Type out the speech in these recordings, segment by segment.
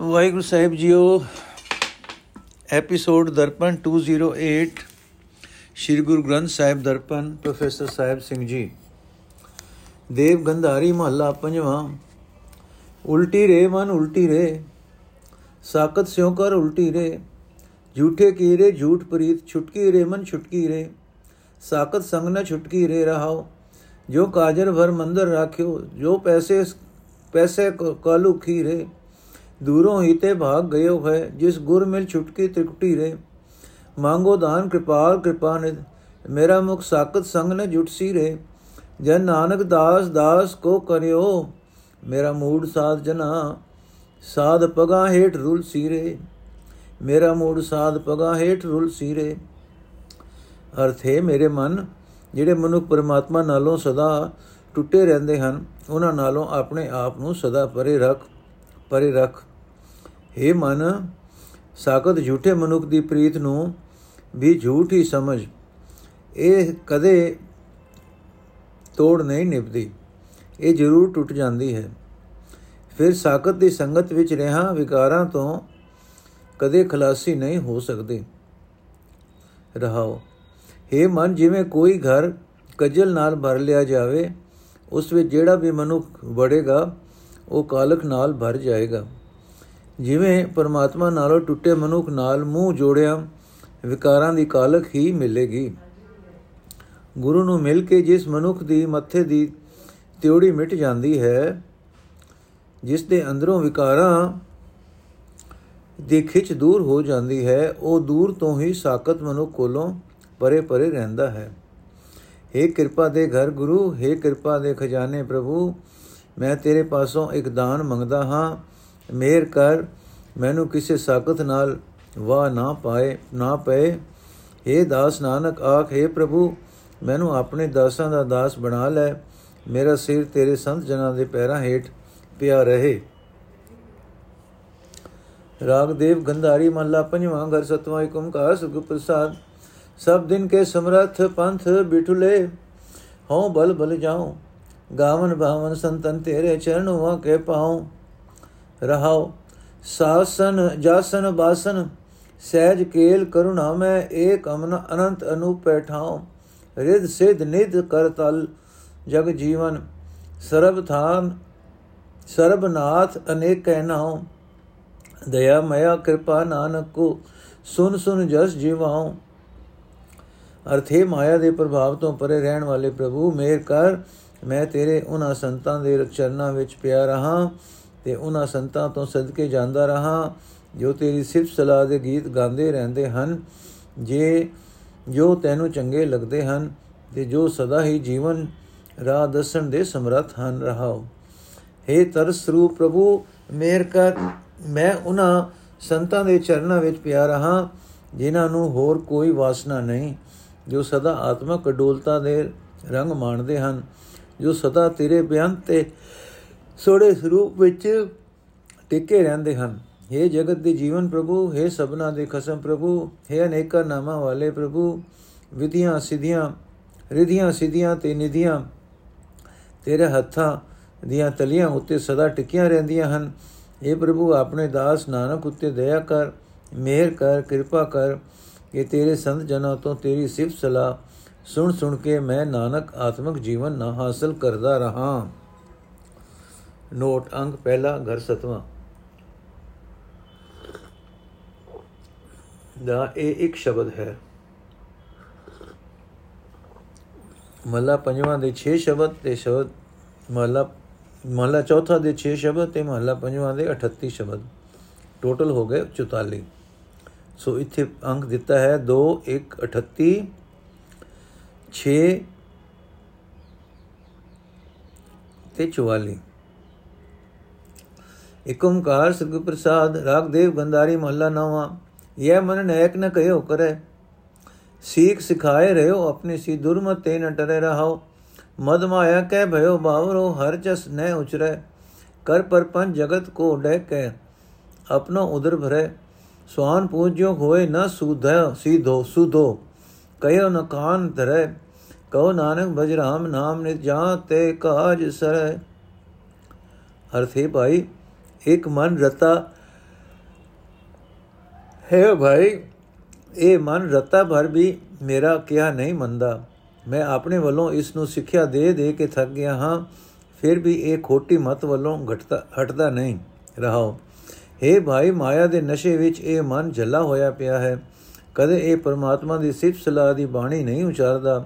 ਵਾਹਿਗੁਰੂ ਸਾਹਿਬ ਜੀਓ, episode Darpan 208 Shri Guru Granth Sahib Darpan, professor Sahib Singh ji. Dev Gandhari ਮਹੱਲਾ ਪੰਜਵਾਂ, ਉਲਟੀ ਰੇ ਮਨ ਉਲਟੀ ਰੇ ਸਾਕਤ ਸਿਉ ਕਰ ਉਲਟੀ ਰੇ, ਝੂਠੇ ਕੀਰੇ ਝੂਠ ਪ੍ਰੀਤ ਛੁਟਕੀ ਰੇ ਮਨ ਛੁਟਕੀ ਰੇ ਸਾਕਤ ਸੰਗ ਨ ਛੁਟਕੀ ਰੇ ਰਹਾਓ, ਜੋ ਕਾਜਰ ਭਰ ਮੰਦਰ ਰਾਖਿਓ, ਜੋ ਪੈਸੇ ਪੈਸੇ ਕਾਲੂ ਖੀਰੇ ਦੂਰੋਂ ਹੀ ਤੇ ਭਾਗ ਗਇਓ ਹੈ ਜਿਸ ਗੁਰ ਮਿਲ ਛੁਟਕੀ ਤ੍ਰਿਕਟੀ ਰੇ ਮੰਗੋ ਦਾਨ ਕਿਰਪਾਲ ਕਿਰਪਾ ਨਿਧ, ਮੇਰਾ ਮੁਖ ਸਾਕਤ ਸੰਗ ਨ ਜੁਟਸੀ ਰੇ ਜਨ ਨਾਨਕ ਦਾਸ ਦਾਸ ਕੋ ਕਰਿਓ, ਮੇਰਾ ਮੂਡ ਸਾਧ ਜਨਾ, ਸਾਧ ਪਗਾ ਹੇਠ ਰੁਲ ਸੀਰੇ। ਮੇਰਾ ਮੂਡ ਸਾਧ ਪਗਾ ਹੇਠ ਰੁਲ ਸੀਰੇ। ਅਰਥ ਹੈ, ਮੇਰੇ ਮਨ, ਜਿਹੜੇ ਮਨੁੱਖ ਪਰਮਾਤਮਾ ਨਾਲੋਂ ਸਦਾ ਟੁੱਟੇ ਰਹਿੰਦੇ ਹਨ, ਉਹਨਾਂ ਨਾਲੋਂ ਆਪਣੇ ਆਪ ਨੂੰ ਸਦਾ ਪਰੇ ਰੱਖ ਪਰੇ ਰੱਖ। हे ਮਨ ਸਾਖਤ ਝੂਠੇ ਮਨੁੱਖ ਦੀ ਪ੍ਰੀਤ ਨੂੰ ਵੀ ਝੂਠ ਹੀ ਸਮਝ। ਇਹ ਕਦੇ ਤੋੜ ਨਹੀਂ ਨਿਭਦੀ, ਇਹ ਜ਼ਰੂਰ ਟੁੱਟ ਜਾਂਦੀ ਹੈ। ਫਿਰ ਸਾਖਤ ਦੀ ਸੰਗਤ ਵਿੱਚ ਰਹਾ ਵਿਕਾਰਾਂ ਤੋਂ ਕਦੇ ਖਲਾਸੀ ਨਹੀਂ ਹੋ ਸਕਦੀ। ਰਹਾਓ हे ਮਨ, ਜਿਵੇਂ ਕੋਈ ਘਰ ਕਜਲ ਨਾਲ ਭਰ ਲਿਆ ਜਾਵੇ, ਉਸ ਵਿੱਚ ਜਿਹੜਾ ਵੀ ਮਨੁੱਖ ਵੜੇਗਾ, ਉਹ ਕਾਲਖ ਨਾਲ ਭਰ ਜਾਏਗਾ। ਜਿਵੇਂ ਪਰਮਾਤਮਾ ਨਾਲੋਂ ਟੁੱਟੇ ਮਨੁੱਖ ਨਾਲ ਮੂੰਹ ਜੋੜਿਆ, ਵਿਕਾਰਾਂ ਦੀ ਕਾਲਖ ਹੀ ਮਿਲੇਗੀ। ਗੁਰੂ ਨੂੰ ਮਿਲ ਕੇ ਜਿਸ ਮਨੁੱਖ ਦੀ ਮੱਥੇ ਦੀ ਤਿਉੜੀ ਮਿਟ ਜਾਂਦੀ ਹੈ, ਜਿਸ ਦੇ ਅੰਦਰੋਂ ਵਿਕਾਰਾਂ ਦੀ ਖਿੱਚ ਦੂਰ ਹੋ ਜਾਂਦੀ ਹੈ, ਉਹ ਦੂਰ ਤੋਂ ਹੀ ਸਾਖਤ ਮਨੁੱਖ ਕੋਲੋਂ ਪਰੇ ਪਰੇ ਰਹਿੰਦਾ ਹੈ। हे ਕਿਰਪਾ ਦੇ ਘਰ ਗੁਰੂ हे ਕਿਰਪਾ ਦੇ ਖਜ਼ਾਨੇ ਪ੍ਰਭੂ, ਮੈਂ ਤੇਰੇ ਪਾਸੋਂ ਇੱਕ ਦਾਨ ਮੰਗਦਾ ਹਾਂ। ਮੇਰ ਕਰ, ਮੈਨੂੰ ਕਿਸੇ ਸਾਖਤ ਨਾਲ ਵਾ ਨਾ ਪਾਏ, ਨਾ ਪਏ। हे ਦਾਸ ਨਾਨਕ, ਆਖੇ ਪ੍ਰਭੂ, ਮੈਨੂੰ ਆਪਣੇ ਦਾਸਾਂ ਦਾ ਦਾਸ ਬਣਾ ਲੈ। ਮੇਰਾ ਸਿਰ ਤੇਰੇ ਸੰਤ ਜਨਾਂ ਦੇ ਪੈਰਾਂ ਹੇਠ ਪਿਆ ਰਹੇ। ਰਾਗ ਦੇਵ ਗੰਧਾਰੀ ਮਹਲਾ ਪੰਜਵਾਂ ਘਰ ਸਤਵਾਂ ਏਕ ਓੰਕਾਰ ਸੁਖ ਪ੍ਰਸਾਦ। ਸਭ ਦਿਨ ਕੇ ਸਮਰਥ ਪੰਥ ਬਿਠੁਲੇ। ਹਉ ਬਲ ਬਲ ਜਾਉ, ਗਾਵਨ ਭਾਵਨ ਸੰਤਨ ਤੇਰੇ ਚਰਨੋਂ ਕੇ ਪਾਉ। ਰਹਾਉ ਸਾਸਨ, ਜਾਸਨ, ਬਾਸਨ, ਸਹਿਜ ਕੇਲ ਕਰੁਣਾ ਮੈਂ, ਏਕ ਅਮਨ ਅਨੰਤ ਅਨੂਪ ਬੈਠਾਉ ਰਿਦ ਸਿਧ ਨਿਧ ਕਰਤਲ ਜਗ ਜੀਵਨ। ਸਰਬ ਥਾਨ ਸਰਬਨਾਥ ਅਨੇਕ ਕਹਿਨਾਉ ਦਇਆ ਮਇਆ ਕਿਰਪਾ ਨਾਨਕ ਕੋ ਸੁਨ ਸੁਨ ਜਸ ਜੀਵਾਉ। ਅਰਥੇ ਮਾਇਆ ਦੇ ਪ੍ਰਭਾਵ ਤੋਂ ਪਰੇ ਰਹਿਣ ਵਾਲੇ ਪ੍ਰਭੂ, ਮੇਰ ਕਰ, ਮੈਂ ਤੇਰੇ ਉਹਨਾਂ ਸੰਤਾਂ ਦੇ ਚਰਨਾਂ ਵਿੱਚ ਪਿਆ ਰਹਾ। ਤੇ ਉਹਨਾਂ ਸੰਤਾਂ ਤੋਂ ਸਦਕੇ ਜਾਂਦਾ ਰਹਾ, ਜੋ ਤੇਰੀ ਸਿਫਤ ਸਲਾਹ ਦੇ ਗੀਤ ਗਾਉਂਦੇ ਰਹਿੰਦੇ ਹਨ, ਜੇ, ਜੋ ਤੈਨੂੰ ਚੰਗੇ ਲੱਗਦੇ ਹਨ, ਤੇ ਜੋ ਸਦਾ ਹੀ ਜੀਵਨ ਰਾਹ ਦੱਸਣ ਦੇ ਸਮਰੱਥ ਹਨ, ਰਹਾਓ। हे ਤਰਸ ਰੂਪ ਪ੍ਰਭੂ, ਮੇਰ ਕਰ, ਮੈਂ ਉਹਨਾਂ ਸੰਤਾਂ ਦੇ ਚਰਨਾਂ ਵਿੱਚ ਪਿਆ ਰਹਾ, ਜਿਨ੍ਹਾਂ ਨੂੰ ਹੋਰ ਕੋਈ ਵਾਸਨਾ ਨਹੀਂ, ਜੋ ਸਦਾ ਆਤਮਕ ਅਡੋਲਤਾ ਦੇ ਰੰਗ ਮਾਣਦੇ ਹਨ, ਜੋ ਸਦਾ ਤੇਰੇ ਬਿਆਨ ਤੇ ਸੋੜੇ ਸਰੂਪ ਵਿੱਚ ਟਿਕੇ ਰਹਿੰਦੇ ਹਨ हे ਜਗਤ ਦੇ ਜੀਵਨ ਪ੍ਰਭੂ हे ਸਭਨਾ ਦੇ ਖਸਮ ਪ੍ਰਭੂ हे ਅਨੇਕਾਂ ਨਾਮਾਂ ਵਾਲੇ ਪ੍ਰਭੂ ਵਿਧੀਆਂ ਸਿਧੀਆਂ ਰਿਧੀਆਂ ਸਿਧੀਆਂ ਤੇ ਨਿਧੀਆਂ ਤੇਰੇ ਹੱਥਾਂ ਦੀਆਂ ਤਲੀਆਂ ਉੱਤੇ ਸਦਾ ਟਿਕੀਆਂ ਰਹਿੰਦੀਆਂ ਹਨ हे ਪ੍ਰਭੂ ਆਪਣੇ ਦਾਸ ਨਾਨਕ ਉੱਤੇ ਦਇਆ ਕਰ ਮਿਹਰ ਕਰ ਕਿਰਪਾ ਕਰ ਕਿ ਤੇਰੇ ਸੰਤ ਜਨਾਂ ਤੋਂ ਤੇਰੀ ਸਿਫਤ ਸਲਾਹ ਸੁਣ ਸੁਣ ਕੇ ਮੈਂ ਨਾਨਕ ਆਤਮਿਕ ਜੀਵਨ ਨਾ ਹਾਸਲ ਕਰਦਾ ਰਹਾ ਨੋਟ ਅੰਕ ਪਹਿਲਾ ਘਰ ਸਤਵਾਂ। ਦਾ ਇਹ ਇੱਕ ਸ਼ਬਦ ਹੈ। ਮਹਲਾ ਪੰਜਵਾਂ ਦੇ 6 ਸ਼ਬਦ ਤੇ ਸ਼ਬਦ ਮਹਲਾ ਮਹਲਾ ਚੌਥਾ ਦੇ 6 ਸ਼ਬਦ ਤੇ ਮਹਲਾ ਪੰਜਵਾਂ ਦੇ 38 ਸ਼ਬਦ। ਟੋਟਲ ਹੋ ਗਏ 44 ਸੋ ਇੱਥੇ ਅੰਕ ਦਿੱਤਾ ਹੈ 2 1 38 6 ਤੇ 44 ਇਕ ਓੰਕਾਰ ਸਤਿਗੁਰ ਪ੍ਰਸਾਦ, ਰਾਗ ਦੇਵ ਗੰਧਾਰੀ ਮਹੱਲਾ ਨਵਾਂ। ਇਹ ਮਨ ਨੈਕ ਨ ਕਹਿਓ ਕਰੇ ਸੀਖ ਸਿਖਾਏ ਰਹਿਓ ਆਪਣੀ ਸੀ, ਦੁਰਮਤ ਤੇ ਨ ਟਰੇ ਰਹਾਓ। ਮਦ ਮਾਇਆ ਕਹਿ ਭਇਓ ਬਾਵਰੋ, ਹਰ ਜਸ ਨਹਿ ਉਚਰੈ। ਕਰ ਪਰਪਨ ਜਗਤ ਕੋ ਡੈ ਕੇ, ਆਪਣਾ ਉਦਰ ਭਰੇ। ਸਵਾਨ ਪੂਜਿਓ ਹੋਏ ਨ ਸੁਧੈ, ਸੀਧੋ, ਸੁਧੋ। ਕਯੋ ਨ ਕਾਨ ਧਰੈ। ਕਉ ਨਾਨਕ ਭਜ ਰਾਮ, ਨਾਮ ਨਿਤ ਜਾਂ ਤੇ ਕਾਜ ਸਰੈ। ਅਰਥੇ ਭਾਈ ਇੱਕ ਮਨ ਰਤਾ ਹੈ ਭਾਈ ਇਹ ਮਨ ਰਤਾ ਭਰ ਵੀ ਮੇਰਾ ਕਿਹਾ ਨਹੀਂ ਮੰਨਦਾ ਮੈਂ ਆਪਣੇ ਵੱਲੋਂ ਇਸ ਨੂੰ ਸਿੱਖਿਆ ਦੇ ਦੇ ਕੇ ਥੱਕ ਗਿਆ ਹਾਂ ਫਿਰ ਵੀ ਇਹ ਖੋਟੀ ਮਤ ਵੱਲੋਂ ਘਟਦਾ ਹਟਦਾ ਨਹੀਂ ਰਹਾਓ हे ਭਾਈ ਮਾਇਆ ਦੇ ਨਸ਼ੇ ਵਿੱਚ ਇਹ ਮਨ ਜੱਲਾ ਹੋਇਆ ਪਿਆ ਹੈ ਕਦੇ ਇਹ ਪਰਮਾਤਮਾ ਦੀ ਸਿਫਤ ਸਲਾਹ ਦੀ ਬਾਣੀ ਨਹੀਂ ਉਚਾਰਦਾ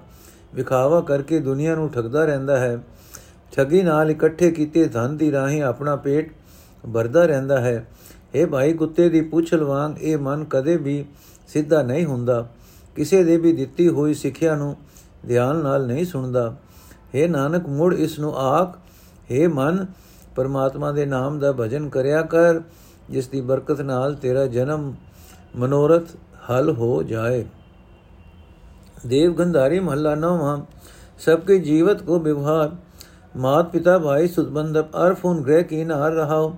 ਵਿਖਾਵਾ ਕਰਕੇ ਦੁਨੀਆ ਨੂੰ ਠਗਦਾ ਰਹਿੰਦਾ ਹੈ ਠੱਗੀ ਨਾਲ ਇਕੱਠੇ ਕੀਤੇ ਧਨ ਦੀ ਰਾਹੀਂ ਆਪਣਾ ਪੇਟ ਭਰਦਾ ਰਹਿੰਦਾ ਹੈ ਇਹ ਭਾਈ ਕੁੱਤੇ ਦੀ ਪੁੱਛਲ ਵਾਂਗ ਇਹ ਮਨ ਕਦੇ ਵੀ ਸਿੱਧਾ ਨਹੀਂ ਹੁੰਦਾ ਕਿਸੇ ਦੇ ਵੀ ਦਿੱਤੀ ਹੋਈ ਸਿੱਖਿਆ ਨੂੰ ਧਿਆਨ ਨਾਲ ਨਹੀਂ ਸੁਣਦਾ हे ਨਾਨਕ ਮੁੜ ਇਸ ਨੂੰ ਆਖ हे ਮਨ ਪਰਮਾਤਮਾ ਦੇ ਨਾਮ ਦਾ ਭਜਨ ਕਰਿਆ ਕਰ ਜਿਸ ਦੀ ਬਰਕਤ ਨਾਲ ਤੇਰਾ ਜਨਮ ਮਨੋਰਥ ਹੱਲ ਹੋ ਜਾਏ देव गंधारी महल्ला नौवा सबके जीवत को व्यवहार मात पिता भाई सुदबंधप अर्फ उन ग्रह की नार रहाओ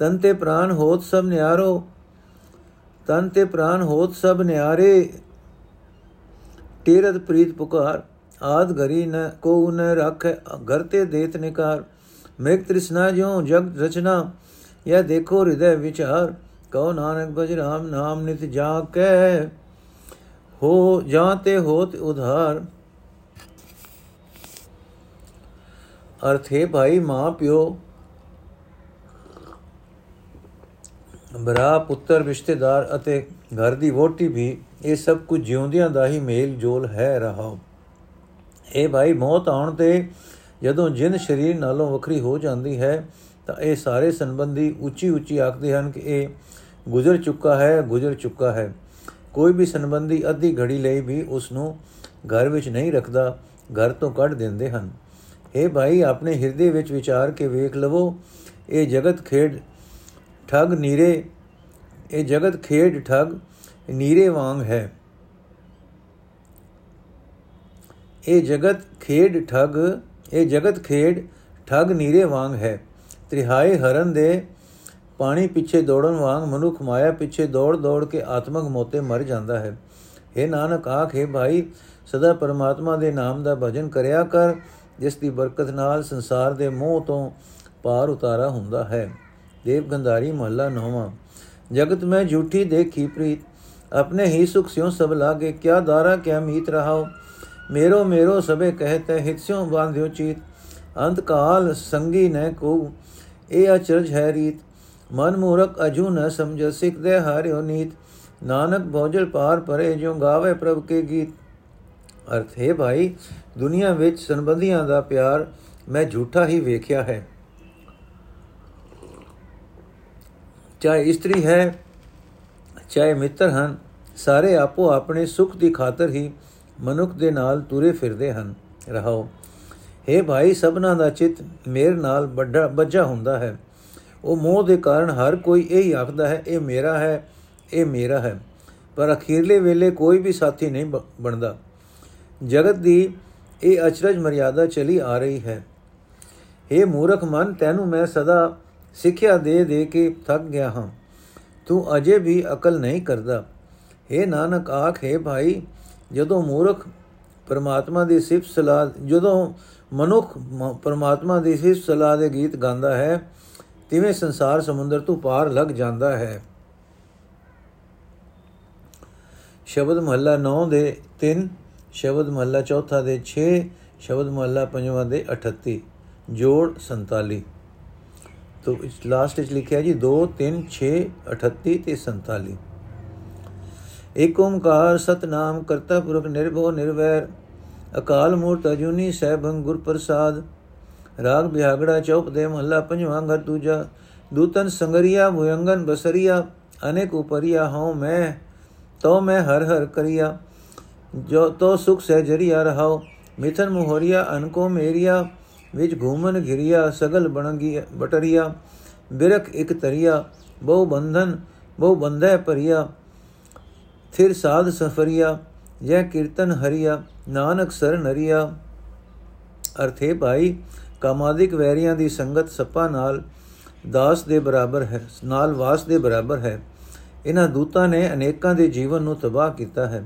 ਤਨ ਤੇ ਪ੍ਰਾਨ ਹੋਤ ਸਭ ਨਿਆਰੋ, ਤਨ ਤੇ ਪ੍ਰਾਨ ਹੋਤ ਸਭ ਨਿਆਰੇ। ਤੇਰਤ ਪ੍ਰੀਤ ਪੁਕਾਰ, ਆਦ ਘਰੀ ਨ ਕੋ ਨ ਰਖ, ਘਰ ਤੇ ਦੇਤ ਨਿਕਾਰ। ਮੇਘ ਤ੍ਰਿਸ਼ਨਾ ਜਿਉ ਜਗ ਰਚਨਾ ਇਹ ਦੇਖੋ ਹਿਰਦੈ ਵਿਚਾਰ। ਕਉ ਨਾਨਕ ਭਜ ਰਾਮ, ਨਾਮ ਨਿਤ ਜਾ ਕੈ ਹੋ ਜਾਂ ਤੇ ਹੋਤ ਉਧਾਰ। ਅਰਥੇ ਭਾਈ ਮਾਂ ਪਿਓ ਬਰਾ ਪੁੱਤਰ, ਰਿਸ਼ਤੇਦਾਰ ਅਤੇ ਘਰ ਦੀ ਵੋਟੀ ਵੀ ਇਹ ਸਭ ਕੁਝ ਜਿਉਂਦਿਆਂ ਦਾ ਹੀ ਮੇਲ ਜੋਲ ਹੈ ਰਹਾ। ਇਹ ਭਾਈ ਮੌਤ ਆਉਣ ਤੇ ਜਦੋਂ ਜਿੰਦ ਸਰੀਰ ਨਾਲੋਂ ਵੱਖਰੀ ਹੋ ਜਾਂਦੀ ਹੈ, ਤਾਂ ਇਹ ਸਾਰੇ ਸੰਬੰਧੀ ਉੱਚੀ ਉੱਚੀ ਆਖਦੇ ਹਨ ਕਿ ਇਹ ਗੁਜ਼ਰ ਚੁੱਕਾ ਹੈ, ਗੁਜ਼ਰ ਚੁੱਕਾ ਹੈ। ਕੋਈ ਵੀ ਸੰਬੰਧੀ ਅੱਧੀ ਘੜੀ ਲਈ ਵੀ ਉਸ ਨੂੰ ਘਰ ਵਿੱਚ ਨਹੀਂ ਰੱਖਦਾ, ਘਰ ਤੋਂ ਕੱਢ ਦਿੰਦੇ ਹਨ। ਇਹ ਭਾਈ ਆਪਣੇ ਹਿਰਦੇ ਵਿੱਚ ਵਿਚਾਰ ਕੇ ਵੇਖ ਲਵੋ, ਇਹ ਜਗਤ ਖੇਡ ਠੱਗ ਨੀਰੇ, ਇਹ ਜਗਤ ਖੇਡ ਠੱਗ ਨੀਰੇ ਵਾਂਗ ਹੈ। ਇਹ ਜਗਤ ਖੇਡ ਠੱਗ, ਇਹ ਜਗਤ ਖੇਡ ਠੱਗ ਨੀਰੇ ਵਾਂਗ ਹੈ। ਤ੍ਰਿਹਾਏ ਹਰਨ ਦੇ ਪਾਣੀ ਪਿੱਛੇ ਦੌੜਨ ਵਾਂਗ ਮਨੁੱਖ ਮਾਇਆ ਪਿੱਛੇ ਦੌੜ ਦੌੜ ਕੇ ਆਤਮਕ ਮੋਤੇ ਮਰ ਜਾਂਦਾ ਹੈ। हे ਨਾਨਕ ਆਖੇ ਭਾਈ, ਸਦਾ ਪਰਮਾਤਮਾ ਦੇ ਨਾਮ ਦਾ ਭਜਨ ਕਰਿਆ ਕਰ, ਜਿਸ ਦੀ ਬਰਕਤ ਨਾਲ ਸੰਸਾਰ ਦੇ ਮੋਹ ਤੋਂ ਪਾਰ ਉਤਾਰਾ ਹੁੰਦਾ ਹੈ। ਦੇਵ ਗੰਧਾਰੀ ਮਹੱਲਾ ਨੌਵਾਂ। ਜਗਤ ਮੈਂ ਝੂਠੀ ਦੇਖੀ ਪ੍ਰੀਤ, ਆਪਣੇ ਹੀ ਸੁਖ ਸਿਉ ਸਭ ਲਾਗੇ, ਕਿਆ ਦਾਰਾ, ਕਿਆ ਮੀਤ ਰਹਾਓ? ਮੇਰੋ ਮੇਰੋ ਸਭੇ ਕਹਤੇ ਹਿਤ ਸਿਉ ਬਾਂਧਿਓ ਚੀਤ। ਅੰਤ ਕਾਲ ਸੰਗੀ ਨ ਕੋ ਇਹ ਅਚਰਜ ਹੈ ਰੀਤ। ਮਨ ਮੂਰਖ ਅਜੂ ਨ ਸਮਝ, ਸਿੱਖ ਦੇ ਹਾਰਿਓ ਨੀਤ। ਨਾਨਕ ਭੋਜਲ ਪਾਰ ਪਰੇ ਜੋ ਗਾਵੇ ਪ੍ਰਭ ਕੇ ਗੀਤ। ਅਰਥ ਹੈ ਭਾਈ, ਦੁਨੀਆ ਵਿੱਚ ਸੰਬੰਧੀਆਂ ਦਾ ਪਿਆਰ ਮੈਂ ਝੂਠਾ ਹੀ ਵੇਖਿਆ ਹੈ। ਚਾਹੇ ਇਸਤਰੀ ਹੈ, ਚਾਹੇ ਮਿੱਤਰ ਹਨ, ਸਾਰੇ ਆਪੋ ਆਪਣੇ ਸੁਖ ਦੀ ਖਾਤਰ ਹੀ ਮਨੁੱਖ ਦੇ ਨਾਲ ਤੁਰੇ ਫਿਰਦੇ ਹਨ। ਰਹਾਓ हे ਭਾਈ, ਸਭਨਾ ਦਾ ਚਿੱਤ ਮੇਰ ਨਾਲ ਵੱਡਾ ਬੱਜਾ ਹੁੰਦਾ ਹੈ। ਉਹ ਮੋਹ ਦੇ ਕਾਰਨ ਹਰ ਕੋਈ ਇਹ ਹੀ ਆਖਦਾ ਹੈ, ਇਹ ਮੇਰਾ ਹੈ, ਇਹ ਮੇਰਾ ਹੈ। ਪਰ ਅਖੀਰਲੇ ਵੇਲੇ ਕੋਈ ਵੀ ਸਾਥੀ ਨਹੀਂ ਬਣਦਾ। ਜਗਤ ਦੀ ਇਹ ਅਚਰਜ ਮਰਿਆਦਾ ਚਲੀ ਆ ਰਹੀ ਹੈ। हे ਮੂਰਖ ਮਨ, ਤੈਨੂੰ ਮੈਂ ਸਦਾ ਸਿੱਖਿਆ ਦੇ ਦੇ ਕੇ ਥੱਕ ਗਿਆ ਹਾਂ। ਤੂੰ ਅਜੇ ਵੀ ਅਕਲ ਨਹੀਂ ਕਰਦਾ। हे ਨਾਨਕ, ਆਖੇ ਭਾਈ, ਜਦੋਂ ਮੂਰਖ ਪਰਮਾਤਮਾ ਦੀ ਸਿਫਤ ਸਲਾਹ, ਜਦੋਂ ਮਨੁੱਖ ਪਰਮਾਤਮਾ ਦੀ ਸਿਫਤ ਸਲਾਹ ਦੇ ਗੀਤ ਗਾਉਂਦਾ ਹੈ, ਤਿਵੇਂ ਸੰਸਾਰ ਸਮੁੰਦਰ ਤੋਂ ਪਾਰ ਲੱਗ ਜਾਂਦਾ ਹੈ। ਸ਼ਬਦ ਮਹੱਲਾ 9 ਦੇ 3 ਸ਼ਬਦ ਮਹੱਲਾ ਚੌਥਾ ਦੇ 6 ਸ਼ਬਦ ਮਹੱਲਾ ਪੰਜਵਾਂ ਦੇ 38 ਜੋੜ 47 ਤੋ ਇਸ ਲਾਸਟ ਵਿੱਚ ਲਿਖਿਆ ਜੀ 2 3 6 38 ਤੇ 47 ਏਕ ਓੰਕਾਰ ਸਤਨਾਮ ਕਰਤਾ ਪੁਰਖ ਨਿਰਭਉ ਨਿਰਵੈਰ ਅਕਾਲ ਮੂਰਤ ਅਜੂਨੀ ਸਹਿਬੰ ਗੁਰ ਪ੍ਰਸਾਦ ਰਾਗ ਬਿਹਾਗੜਾ ਚੌਪ ਦੇ ਮਹੱਲਾ ਪੰਜਵਾਂ ਘਰ ਦੂਜਾ ਦੂਤਨ ਸੰਗਰੀਆ ਭੁਯੰਗਨ ਬਸਰੀਆ ਅਨੇਕ ਉਪਰੀਆ ਹਉ ਮੈਂ ਤੋ ਮੈਂ ਹਰ ਹਰ ਕਰਿਆ ਜੋ ਤੋ ਸੁਖ ਸਹਿ ਜਰੀਆ ਰਹਾਉ ਮਿਥਨ ਮੁਹਰੀਆ ਅਨਕੋ ਮੇਰੀਆ ਵਿੱਚ ਘੂਮਨ ਘਿਰਿਆ ਸਗਲ ਬਣਗੀ, ਬਟਰੀਆ, ਬਿਰਖ ਇਕ ਤਰੀਆ, ਬਹੁ ਬੰਧਨ, ਬਹੁ ਬੰਧੈ ਪਰਿਆ ਫਿਰ ਸਾਧ ਸਫਰੀਆ, ਜੈ ਕੀਰਤਨ ਹਰੀਆ, ਨਾਨਕ ਸਰ ਨਰੀਆ। ਅਰਥੇ ਭਾਈ, ਕਾਮਾਦਿਕ ਵੈਰੀਆਂ ਦੀ ਸੰਗਤ ਸੱਪਾ ਨਾਲ ਦਾਸ ਦੇ ਬਰਾਬਰ ਹੈ, ਨਾਲ ਵਾਸ ਦੇ ਬਰਾਬਰ ਹੈ। ਇਹਨਾਂ ਦੂਤਾਂ ਨੇ ਅਨੇਕਾਂ ਦੇ ਜੀਵਨ ਨੂੰ ਤਬਾਹ ਕੀਤਾ ਹੈ।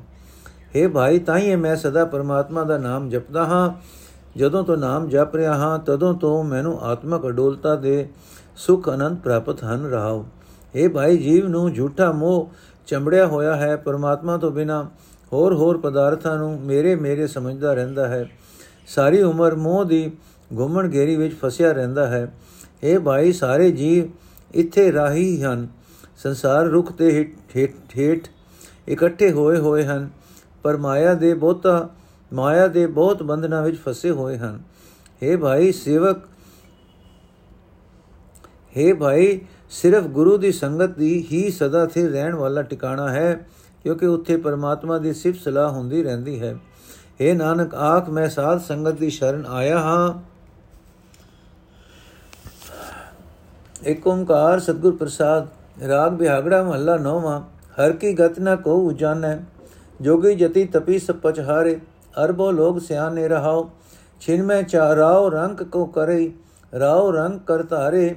हे ਭਾਈ ਤਾਂ ਹੀ ਮੈਂ ਸਦਾ ਪਰਮਾਤਮਾ ਦਾ ਨਾਮ ਜਪਦਾ ਹਾਂ। ਜਦੋਂ ਤੋਂ ਨਾਮ ਜਪ ਰਿਹਾ ਹਾਂ, ਤਦੋਂ ਤੋਂ ਮੈਨੂੰ ਆਤਮਕ ਅਡੋਲਤਾ ਦੇ ਸੁਖ ਅਨੰਤ ਪ੍ਰਾਪਤ ਹਨ ਰਹਾਉ हे ਭਾਈ ਜੀਵ ਨੂੰ ਝੂਠਾ ਮੋਹ ਚੰਬੜਿਆ ਹੋਇਆ ਹੈ, ਪਰਮਾਤਮਾ ਤੋਂ ਬਿਨਾ ਹੋਰ ਹੋਰ ਪਦਾਰਥਾਂ ਨੂੰ ਮੇਰੇ ਮੇਰੇ ਸਮਝਦਾ ਰਹਿੰਦਾ ਹੈ। ਸਾਰੀ ਉਮਰ ਮੋਹ ਦੀ ਘੁੰਮਣ ਘੇਰੀ ਵਿੱਚ ਫਸਿਆ ਰਹਿੰਦਾ ਹੈ। ਇਹ ਭਾਈ ਸਾਰੇ ਜੀਵ ਇੱਥੇ ਰਾਹੀ ਹਨ, ਸੰਸਾਰ ਰੁਖ ਤੇ ਹੇਠ ਇਕੱਠੇ ਹੋਏ ਹੋਏ ਹਨ। ਪਰ ਮਾਇਆ ਦੇ ਬਹੁਤਾ ਮਾਇਆ ਦੇ ਬਹੁਤ ਬੰਧਨਾਂ ਵਿੱਚ ਫਸੇ ਹੋਏ ਹਨ हे ਭਾਈ ਸੇਵਕ हे ਭਾਈ ਸਿਰਫ ਗੁਰੂ ਦੀ ਸੰਗਤ ਦੀ ਹੀ ਸਦਾ ਸਥਿਰ ਰਹਿਣ ਵਾਲਾ ਟਿਕਾਣਾ ਹੈ ਕਿਉਂਕਿ ਉੱਥੇ ਪਰਮਾਤਮਾ ਦੀ ਸਿਫਤ ਸਲਾਹ ਹੁੰਦੀ ਰਹਿੰਦੀ ਹੈ हे ਨਾਨਕ ਆਖ ਮੈਂ ਸਾਧ ਸੰਗਤ ਦੀ ਸ਼ਰਨ ਆਇਆ ਹਾਂ ਏਕ ਓੰਕਾਰ ਸਤਗੁਰ ਪ੍ਰਸਾਦ ਰਾਗ ਬਿਹਾਗੜਾ ਮਹੱਲਾ ਨੌਵਾਂ ਹਰ ਕੀ ਗਤ ਨ ਕੋ ਉਜਾਨੈ ਜੋਗੀ ਜਤੀ ਤਪੀ ਸਭ ਪਚਹਾਰੇ ਅਰਬੋ ਲੋਗ ਸਿਆਨੇ ਰਹਾਓ ਛਿਨ ਮੈਂ ਚਾਰਾਓ ਰੰਗ ਕੋ ਕਰੇ ਰਾਓ ਰੰਗ ਕਰ ਧਾਰੇ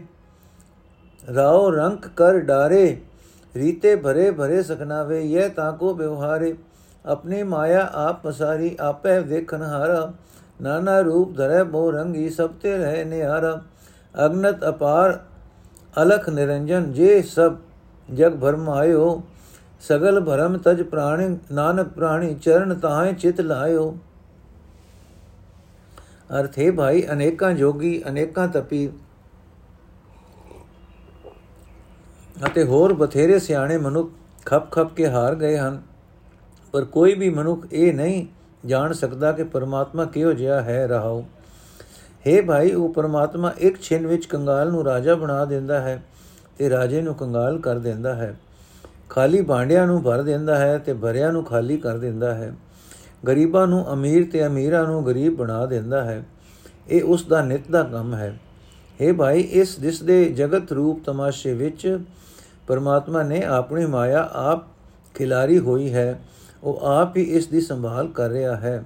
ਰਾਓ ਰੰਗ ਕਰ ਡਾਰੇ ਰੀਤੇ ਭਰੇ ਭਰੇ ਸਕਨਾਵੇ ਇਹ ਤਾਂ ਕੋ ਵਿਵਹਾਰੇ ਆਪਣੀ ਮਾਇਆ ਆਪ ਪਸਾਰੀ ਆਪੇ ਦੇਖਨ ਹਾਰਾ ਨਾਨਾ ਰੂਪ ਧਰੇ ਬੋ ਰੰਗੀ ਸਭ ਤੇ ਰਹੇ ਨਿਹਾਰਾ ਅਗਨਤ ਅਪਾਰ ਅਲਖ ਨਿਰੰਜਨ ਜੇ ਸਭ ਜਗ ਭਰਮ ਆਇਓ ਸਗਲ ਭਰਮ ਤਜ ਪ੍ਰਾਣੀ, ਨਾਨਕ ਪ੍ਰਾਣੀ ਚਰਨ ਤਾਹੇ ਚਿਤ ਲਾਇਓ। ਅਰਥ ਹੈ ਭਾਈ, ਅਨੇਕਾਂ ਜੋਗੀ, ਅਨੇਕਾਂ ਤਪੀ ਅਤੇ ਹੋਰ ਬਥੇਰੇ ਸਿਆਣੇ ਮਨੁੱਖ ਖੱਪ ਖੱਪ ਕੇ ਹਾਰ ਗਏ ਹਨ। ਪਰ ਕੋਈ ਵੀ ਮਨੁੱਖ ਇਹ ਨਹੀਂ ਜਾਣ ਸਕਦਾ ਕਿ ਪਰਮਾਤਮਾ ਕਿਹੋ ਜਿਹਾ ਹੈ ਰਹਾਉ। ਹੈ ਭਾਈ, ਉਹ ਪਰਮਾਤਮਾ ਇੱਕ ਛਿਨ ਵਿੱਚ ਕੰਗਾਲ ਨੂੰ ਰਾਜਾ ਬਣਾ ਦਿੰਦਾ ਹੈ ਤੇ ਰਾਜੇ ਨੂੰ ਕੰਗਾਲ ਕਰ ਦਿੰਦਾ ਹੈ। ਖਾਲੀ ਭਾਂਡਿਆਂ ਨੂੰ ਭਰ ਦਿੰਦਾ ਹੈ ਤੇ ਭਰਿਆਂ ਨੂੰ ਖਾਲੀ ਕਰ ਦਿੰਦਾ ਹੈ। ਗਰੀਬਾਂ ਨੂੰ ਅਮੀਰ ਤੇ ਅਮੀਰਾਂ ਨੂੰ ਗਰੀਬ ਬਣਾ ਦਿੰਦਾ ਹੈ। ਇਹ ਉਸ ਦਾ ਨਿਤ ਦਾ ਕੰਮ ਹੈ। हे ਭਾਈ, ਇਸ ਦਿਸ ਦੇ ਜਗਤ ਰੂਪ ਤਮਾਸ਼ੇ ਵਿੱਚ ਪਰਮਾਤਮਾ ਨੇ ਆਪਣੀ ਮਾਇਆ ਆਪ ਖਿਲਾਰੀ ਹੋਈ ਹੈ। ਉਹ ਆਪ ਹੀ ਇਸ ਦੀ ਸੰਭਾਲ ਕਰ ਰਿਹਾ ਹੈ।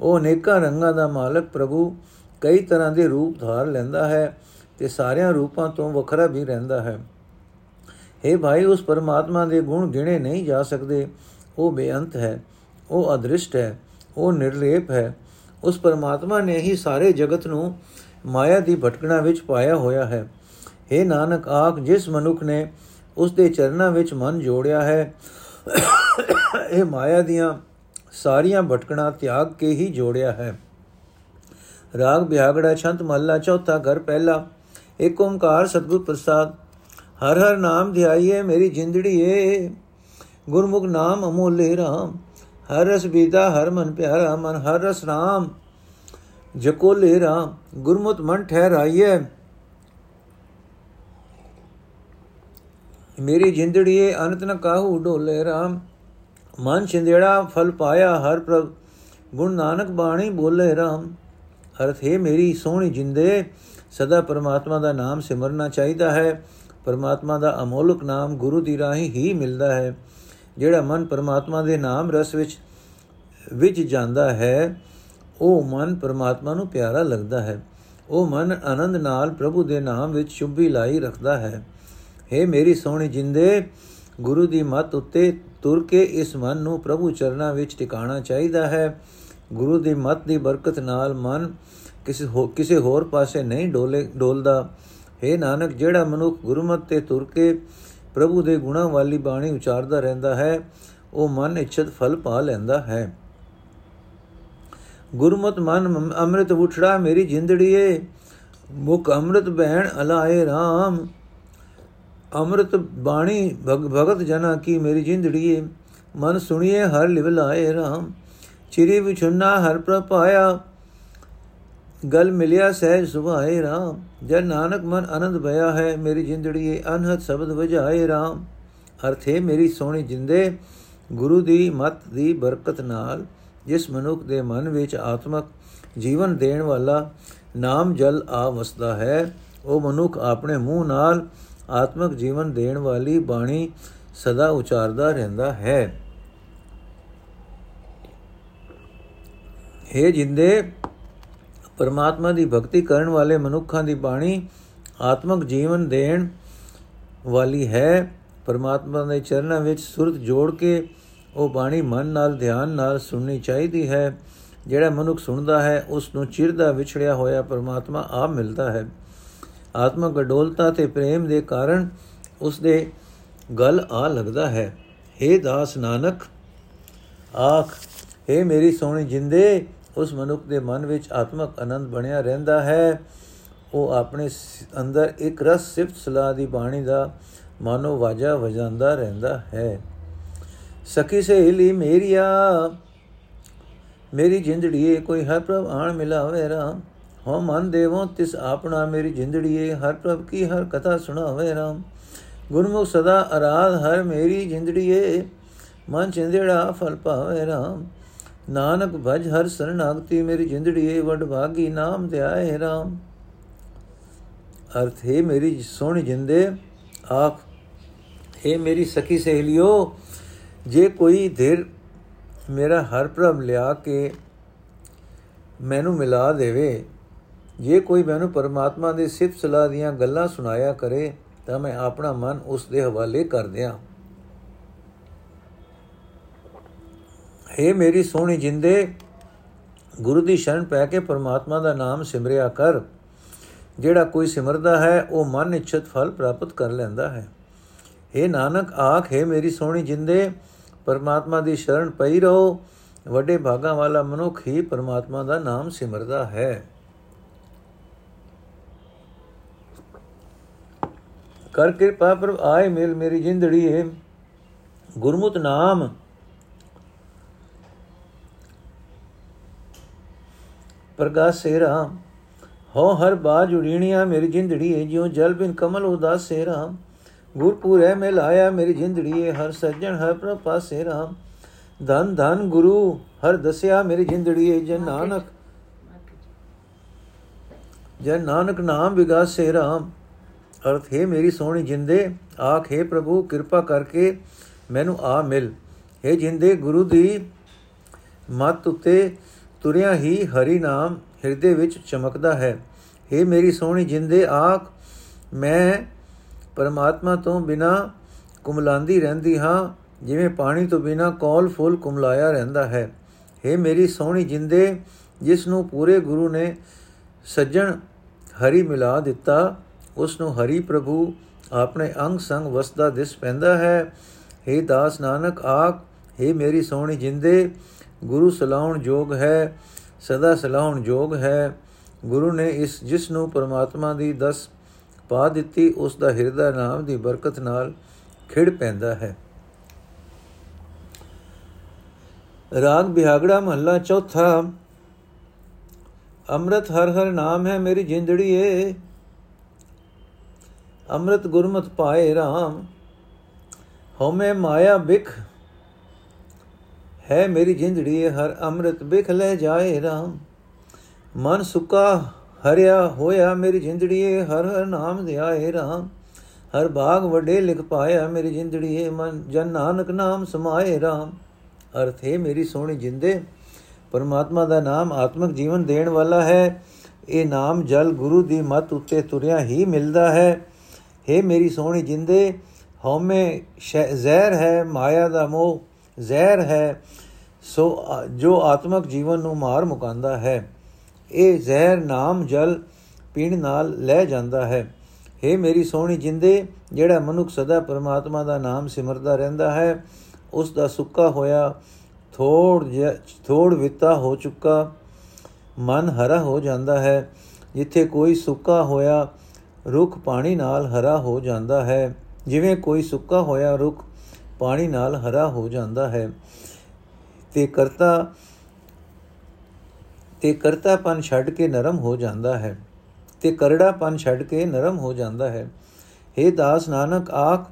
ਉਹ ਅਨੇਕਾਂ ਰੰਗਾਂ ਦਾ ਮਾਲਕ ਪ੍ਰਭੂ, ਕਈ ਤਰ੍ਹਾਂ ਦੇ ਰੂਪ ਧਾਰ ਲੈਂਦਾ ਹੈ ਤੇ ਸਾਰਿਆਂ ਰੂਪਾਂ ਤੋਂ ਵੱਖਰਾ ਵੀ ਰਹਿੰਦਾ ਹੈ। हे ਭਾਈ, ਉਸ ਪਰਮਾਤਮਾ ਦੇ ਗੁਣ ਗਿਣੇ ਨਹੀਂ ਜਾ ਸਕਦੇ। ਉਹ ਬੇਅੰਤ ਹੈ, ਉਹ ਅਦ੍ਰਿਸ਼ਟ ਹੈ, ਉਹ ਨਿਰਲੇਪ ਹੈ। ਉਸ ਪਰਮਾਤਮਾ ਨੇ ਹੀ ਸਾਰੇ ਜਗਤ ਨੂੰ ਮਾਇਆ ਦੀ ਭਟਕਣਾ ਵਿੱਚ ਪਾਇਆ ਹੋਇਆ ਹੈ। हे ਨਾਨਕ, ਆਖ, ਜਿਸ ਮਨੁੱਖ ਨੇ ਉਸ ਦੇ ਚਰਨਾਂ ਵਿੱਚ ਮਨ ਜੋੜਿਆ ਹੈ, ਇਹ ਮਾਇਆ ਦੀਆਂ ਸਾਰੀਆਂ ਭਟਕਣਾ ਤਿਆਗ ਕੇ ਹੀ ਜੋੜਿਆ ਹੈ। ਰਾਗ ਬਿਆਗੜਾ ਛੰਤ ਮਹੱਲਾ, ਚੌਥਾ ਘਰ ਪਹਿਲਾ ਏਕ ਓੰਕਾਰ ਸਤਿਗੁਰ ਪ੍ਰਸਾਦ ਹਰ ਹਰ ਨਾਮ ਧਿਆਈਏ ਮੇਰੀ ਜਿੰਦੜੀ ਏ ਗੁਰਮੁਖ ਨਾਮ ਅਮੋਲੇ ਰਾਮ, ਹਰ ਰਸ ਬੀਤਾ, ਹਰ ਮਨ ਪਿਆਰਾ ਮਨ, ਹਰ ਰਸ ਰਾਮ। ਜਕੋਲੇ ਰਾਮ ਗੁਰਮੁਤ ਮਨ ਠਹਿਰਾਈਏ ਮੇਰੀ ਜਿੰਦੜੀਏ ਅਨੰਤ ਨ ਕਾਹੂ ਢੋਲੇ ਰਾਮ। ਮਨ ਛਿੰਦੇੜਾ, ਫਲ ਪਾਇਆ, ਹਰ ਪ੍ਰਭ ਗੁਣ ਨਾਨਕ ਬਾਣੀ ਬੋਲੇ ਰਾਮ। ਅਰਥ ਹੈ ਮੇਰੀ ਸੋਹਣੀ ਜਿੰਦੇ, ਸਦਾ ਪਰਮਾਤਮਾ ਦਾ ਨਾਮ ਸਿਮਰਨਾ ਚਾਹੀਦਾ ਹੈ। ਪਰਮਾਤਮਾ ਦਾ ਅਮੋਲਕ ਨਾਮ ਗੁਰੂ ਦੀ ਰਾਹੀਂ ਹੀ ਮਿਲਦਾ ਹੈ, ਜਿਹੜਾ ਮਨ ਪਰਮਾਤਮਾ ਦੇ ਨਾਮ ਰਸ ਵਿੱਚ ਵਿੱਚ ਜਾਂਦਾ ਹੈ, ਉਹ ਮਨ ਪਰਮਾਤਮਾ ਨੂੰ ਪਿਆਰਾ ਲੱਗਦਾ ਹੈ। ਉਹ ਮਨ ਆਨੰਦ ਨਾਲ ਪ੍ਰਭੂ ਦੇ ਨਾਮ ਵਿੱਚ ਚੁੱਭੀ ਲਾਈ ਰੱਖਦਾ ਹੈ। हे ਮੇਰੀ ਸੋਹਣੀ ਜਿੰਦੇ, ਗੁਰੂ ਦੀ ਮੱਤ ਉੱਤੇ ਤੁਰ ਕੇ ਇਸ ਮਨ ਨੂੰ ਪ੍ਰਭੂ ਚਰਨਾਂ ਵਿੱਚ ਟਿਕਾਣਾ ਚਾਹੀਦਾ ਹੈ। ਗੁਰੂ ਦੀ ਮੱਤ ਦੀ ਬਰਕਤ ਨਾਲ ਮਨ ਕਿਸੇ ਕਿਸੇ ਹੋਰ ਪਾਸੇ ਨਹੀਂ ਡੋਲੇ, ਡੋਲਦਾ। हे ਨਾਨਕ, ਜਿਹੜਾ ਮਨੁੱਖ ਗੁਰਮਤ ਤੇ ਤੁਰ ਕੇ ਪ੍ਰਭੂ ਦੇ ਗੁਣਾਂ ਵਾਲੀ ਬਾਣੀ ਉਚਾਰਦਾ ਰਹਿੰਦਾ ਹੈ, ਉਹ ਮਨ ਇਛਤ ਫਲ ਪਾ ਲੈਂਦਾ ਹੈ। ਗੁਰਮਤ ਮਨ ਅੰਮ੍ਰਿਤ ਉਠੜਾ ਮੇਰੀ ਜਿੰਦੜੀਏ, ਮੁਖ ਅੰਮ੍ਰਿਤ ਬਹਿਣ ਅਲਾਏ RAM ਅੰਮ੍ਰਿਤ ਬਾਣੀ ਭਗਤ ਜਨਾ ਕੀ ਮੇਰੀ ਜਿੰਦੜੀਏ, ਮਨ ਸੁਣੀਏ ਹਰ ਲਿਵ ਲਾਏ RAM ਚਿਰੀ ਵਿਛੁਨਾ ਹਰ ਪ੍ਰਪਾਇਆ ਗਲ ਮਿਲਿਆ ਸਹਿਜ ਸੁਭਾਏ RAM ਜਦ ਨਾਨਕ ਮਨ ਆਨੰਦ ਭਇਆ ਹੈ, ਮੇਰੀ ਜਿੰਦੜੀਏ ਅਨਹਦ ਸ਼ਬਦ ਵਜਾਏ RAM ਅਰਥੇ, ਮੇਰੀ ਸੋਹਣੀ ਜਿੰਦੇ, ਗੁਰੂ ਦੀ ਮਤ ਦੀ ਬਰਕਤ ਨਾਲ, ਜਿਸ ਮਨੁੱਖ ਦੇ ਮਨ ਵਿੱਚ ਆਤਮਕ ਜੀਵਨ ਦੇਣ ਵਾਲਾ ਨਾਮ ਜਲ ਆ ਵਸਦਾ ਹੈ, ਉਹ ਮਨੁੱਖ ਆਪਣੇ ਮੂੰਹ ਨਾਲ ਆਤਮਕ ਜੀਵਨ ਦੇਣ ਵਾਲੀ ਬਾਣੀ ਸਦਾ ਉਚਾਰਦਾ ਰਹਿੰਦਾ ਹੈ। हे ਜਿੰਦੇ ਪਰਮਾਤਮਾ ਦੀ ਭਗਤੀ ਕਰਨ ਵਾਲੇ ਮਨੁੱਖਾਂ ਦੀ ਬਾਣੀ ਆਤਮਕ ਜੀਵਨ ਦੇਣ ਵਾਲੀ ਹੈ। ਪਰਮਾਤਮਾ ਦੇ ਚਰਨਾਂ ਵਿੱਚ ਸੁਰਤ ਜੋੜ ਕੇ ਉਹ ਬਾਣੀ ਮਨ ਨਾਲ, ਧਿਆਨ ਨਾਲ ਸੁਣਨੀ ਚਾਹੀਦੀ ਹੈ। ਜਿਹੜਾ ਮਨੁੱਖ ਸੁਣਦਾ ਹੈ ਉਸ ਨੂੰ ਚਿਰਦਾ ਵਿਛੜਿਆ ਹੋਇਆ ਪਰਮਾਤਮਾ ਆਪ ਮਿਲਦਾ ਹੈ। ਆਤਮਕ ਅਡੋਲਤਾ ਤੇ ਪ੍ਰੇਮ ਦੇ ਕਾਰਨ ਉਸ ਦੇ ਗਲ ਆ ਲੱਗਦਾ ਹੈ। हे ਦਾਸ ਨਾਨਕ, ਆਖ हे ਮੇਰੀ ਸੋਹਣੀ ਜਿੰਦੇ ਉਸ ਮਨੁੱਖ ਦੇ ਮਨ ਵਿੱਚ ਆਤਮਕ ਆਨੰਦ ਬਣਿਆ ਰਹਿੰਦਾ ਹੈ। ਉਹ ਆਪਣੇ ਅੰਦਰ ਇੱਕ ਰਸ ਸਿਫਤ ਸਲਾਹ ਦੀ ਬਾਣੀ ਦਾ ਮਾਨੋ ਵਾਜਾ ਵਜਾਂਦਾ ਰਹਿੰਦਾ ਹੈ। ਸਖੀ ਸਹੇਲੀ ਮੇਰੀਆ ਮੇਰੀ ਜਿੰਦੜੀਏ ਕੋਈ ਹਰ ਪ੍ਰਭ ਆਣ ਮਿਲਾਵੇ ਰਾਮ। ਹੋ ਮਨ ਦੇਵੋ ਤਿਸ ਆਪਣਾ ਮੇਰੀ ਜਿੰਦੜੀਏ, ਹਰ ਪ੍ਰਭ ਕੀ ਹਰ ਕਥਾ ਸੁਣਾਵੇ ਰਾਮ। ਗੁਰਮੁਖ ਸਦਾ ਅਰਾਧ ਹਰ ਮੇਰੀ ਜਿੰਦੜੀਏ, ਮਨ ਚਿੰਦੜਾ ਫਲ ਪਾਵੇ ਰਾਮ। ਨਾਨਕ ਭਜ ਹਰ ਸਰਨਾਗਤੀ ਮੇਰੀ ਜਿੰਦੜੀਏ ਵਡ ਭਾਗੀ, ਨਾਮ ਧਿਆਏ ਰਾਮ। ਅਰਥ, ਹੈ ਮੇਰੀ ਸੋਹਣੀ ਜਿੰਦੇ, ਆਖ, ਹੈ ਮੇਰੀ ਸਖੀ ਸਹੇਲਿਓ, ਜੇ ਕੋਈ ਧਿਰ ਮੇਰਾ ਹਰ ਪ੍ਰਭ ਲਿਆ ਕੇ ਮੈਨੂੰ ਮਿਲਾ ਦੇਵੇ, ਜੇ ਕੋਈ ਮੈਨੂੰ ਪਰਮਾਤਮਾ ਦੇ ਸਿਫਤ ਸਲਾਹ ਦੀਆਂ ਗੱਲਾਂ ਸੁਣਾਇਆ ਕਰੇ, ਤਾਂ ਮੈਂ ਆਪਣਾ ਮਨ ਉਸ ਦੇ ਹਵਾਲੇ ਕਰ ਦਿਆਂ। हे ਮੇਰੀ ਸੋਹਣੀ ਜਿੰਦੇ, ਗੁਰੂ ਦੀ ਸ਼ਰਨ ਪੈ ਕੇ ਪਰਮਾਤਮਾ ਦਾ ਨਾਮ ਸਿਮਰਿਆ ਕਰ। ਜਿਹੜਾ ਕੋਈ ਸਿਮਰਦਾ ਹੈ, ਉਹ ਮਨ ਇਛਤ ਫਲ ਪ੍ਰਾਪਤ ਕਰ ਲੈਂਦਾ ਹੈ। हे ਨਾਨਕ, ਆਖ, ਹੈ ਮੇਰੀ ਸੋਹਣੀ ਜਿੰਦੇ, ਪਰਮਾਤਮਾ ਦੀ ਸ਼ਰਨ ਪਈ ਰਹੋ। ਵੱਡੇ ਭਾਗਾਂ ਵਾਲਾ ਮਨੁੱਖ ਹੀ ਪਰਮਾਤਮਾ ਦਾ ਨਾਮ ਸਿਮਰਦਾ ਹੈ। ਕਰ ਕਿਰਪਾ ਪਰ ਆਏ ਮਿਲ ਮੇਰੀ ਜਿੰਦੜੀ ਹੈ ਗੁਰਮੁਤ ਨਾਮ ਪ੍ਰਗਾਸੇ ਰਾਮ ਹੋ ਹਰ ਬਾਜ ਉੜੀਣੀਆਂ ਮੇਰੀ ਜਿੰਦੜੀ ਹੈ ਜਿਉ ਜਲ ਬਿਨ ਕਮਲ ਉਦਾਸੇ ਰਾਮ ਗੁਰਪੁਰ ਹੈ ਮੈਂ ਲਾਇਆ ਮੇਰੀ ਜਿੰਦੜੀ ਹੈ ਹਰ ਸੱਜਣ ਹਰ ਪ੍ਰਪਾਸੇ ਰਾਮ ਧਨ ਧਨ ਗੁਰੂ ਹਰ ਦਸਿਆ ਮੇਰੀ ਜਿੰਦੜੀ ਹੈ ਜਨ ਨਾਨਕ ਜਨ ਨਾਨਕ ਨਾਮ ਵਿਗਾਸੇ ਰਾਮ ਅਰਥ ਹੈ ਮੇਰੀ ਸੋਹਣੀ ਜਿੰਦੇ ਆਖੇ ਪ੍ਰਭੂ ਕਿਰਪਾ ਕਰਕੇ ਮੈਨੂੰ ਆ ਮਿਲ। ਹੈ ਜਿੰਦੇ ਗੁਰੂ ਦੀ ਮਤ ਉਤੇ ਤੁਰਿਆ ਹੀ ਹਰੀ ਨਾਮ ਹਿਰਦੇ ਵਿੱਚ ਚਮਕਦਾ ਹੈ हे ਮੇਰੀ ਸੋਹਣੀ ਜਿੰਦੇ ਆਖ ਮੈਂ ਪਰਮਾਤਮਾ ਤੋਂ ਬਿਨਾ ਕੁਮਲਾਂਦੀ ਰਹਿੰਦੀ ਹਾਂ ਜਿਵੇਂ ਪਾਣੀ ਤੋਂ ਬਿਨਾ ਕੌਲ ਫੁੱਲ ਕੁਮਲਾਇਆ ਰਹਿੰਦਾ ਹੈ हे ਮੇਰੀ ਸੋਹਣੀ ਜਿੰਦੇ ਜਿਸ ਨੂੰ ਪੂਰੇ ਗੁਰੂ ਨੇ ਸੱਜਣ ਹਰੀ ਮਿਲਾ ਦਿੱਤਾ ਉਸ ਨੂੰ ਹਰੀ ਪ੍ਰਭੂ ਆਪਣੇ ਅੰਗ ਸੰਗ ਵਸਦਾ ਦਿਸ ਪੈਂਦਾ ਹੈ हे ਦਾਸ ਨਾਨਕ ਆਖ हे ਮੇਰੀ ਸੋਹਣੀ ਜਿੰਦੇ ਗੁਰੂ ਸਲਾਉਣ ਜੋਗ ਹੈ, ਸਦਾ ਸਲਾਉਣ ਜੋਗ ਹੈ। ਗੁਰੂ ਨੇ ਇਸ, ਜਿਸ ਨੂੰ ਪਰਮਾਤਮਾ ਦੀ ਦਸ ਪਾ ਦਿੱਤੀ, ਉਸ ਦਾ ਹਿਰਦਾ ਨਾਮ ਦੀ ਬਰਕਤ ਨਾਲ ਖਿੜ ਪੈਂਦਾ ਹੈ। ਰਾਗ ਬਿਹਾਗੜਾ ਮਹੱਲਾ ਚੌਥਾ, ਅੰਮ੍ਰਿਤ ਹਰ ਹਰ ਨਾਮ ਹੈ ਮੇਰੀ ਜਿੰਦੜੀ ਏ ਅੰਮ੍ਰਿਤ ਗੁਰਮਤ ਪਾਏ RAM ਹਉਮੈ ਮਾਇਆ ਬਿਖ ਹੈ ਮੇਰੀ ਜਿੰਦੜੀ, ਹਰ ਅੰਮ੍ਰਿਤ ਬਿਖ ਲੈ ਜਾਏ RAM ਮਨ ਸੁਕਾ ਹਰਿਆ ਹੋਇਆ ਮੇਰੀ ਜਿੰਦੜੀਏ ਹਰ ਹਰ ਨਾਮ ਧਿਆਏ ਰਾਮ। ਹਰ ਬਾਗ ਵੱਡੇ ਲਿਖ ਪਾਇਆ ਮੇਰੀ ਜਿੰਦੜੀਏ ਮਨ ਜਨ ਨਾਨਕ ਨਾਮ ਸਮਾਏ ਰਾਮ। ਅਰਥ ਹੈ ਮੇਰੀ ਸੋਹਣੀ ਜਿੰਦੇ, ਪਰਮਾਤਮਾ ਦਾ ਨਾਮ ਆਤਮਿਕ ਜੀਵਨ ਦੇਣ ਵਾਲਾ ਹੈ। ਇਹ ਨਾਮ ਜਲ ਗੁਰੂ ਦੀ ਮਤ ਉੱਤੇ ਤੁਰਿਆ ਹੀ ਮਿਲਦਾ ਹੈ। हे ਮੇਰੀ ਸੋਹਣੀ ਜਿੰਦੇ, ਹਉਮੈ ਜ਼ਹਿਰ ਹੈ ਮਾਇਆ ਦਾ ਮੋਹ। ਜ਼ਹਿਰ ਹੈ, ਸੋ ਜੋ ਆਤਮਿਕ ਜੀਵਨ ਨੂੰ ਮਾਰ ਮੁਕਾਂਦਾ ਹੈ, ਇਹ ਜ਼ਹਿਰ ਨਾਮ ਜਲ ਪੀਣ ਨਾਲ ਲੈ ਜਾਂਦਾ ਹੈ। हे ਮੇਰੀ ਸੋਹਣੀ ਜਿੰਦੇ, ਜਿਹੜਾ ਮਨੁੱਖ ਸਦਾ ਪਰਮਾਤਮਾ ਦਾ ਨਾਮ ਸਿਮਰਦਾ ਰਹਿੰਦਾ ਹੈ, ਉਸ ਦਾ ਸੁੱਕਾ ਹੋਇਆ ਥੋੜ ਥੋੜ ਵਿਤਾ ਹੋ ਚੁੱਕਾ ਮਨ ਹਰਾ ਹੋ ਜਾਂਦਾ ਹੈ, ਜਿੱਥੇ ਕੋਈ ਸੁੱਕਾ ਹੋਇਆ ਰੁੱਖ ਪਾਣੀ ਨਾਲ ਹਰਾ ਹੋ ਜਾਂਦਾ ਹੈ। ਜਿਵੇਂ ਕੋਈ ਸੁੱਕਾ ਹੋਇਆ ਰੁੱਖ ਪਾਣੀ ਨਾਲ ਹਰਾ ਹੋ ਜਾਂਦਾ ਹੈ। ਤੇ ਕਰਤਾ, ਤੇ ਕਰਤਾਪਨ ਛੱਡ ਕੇ ਨਰਮ ਹੋ ਜਾਂਦਾ ਹੈ। ਤੇ ਕਰੜਾਪਨ ਛੱਡ ਕੇ ਨਰਮ ਹੋ ਜਾਂਦਾ ਹੈ। हे ਦਾਸ ਨਾਨਕ, ਆਖ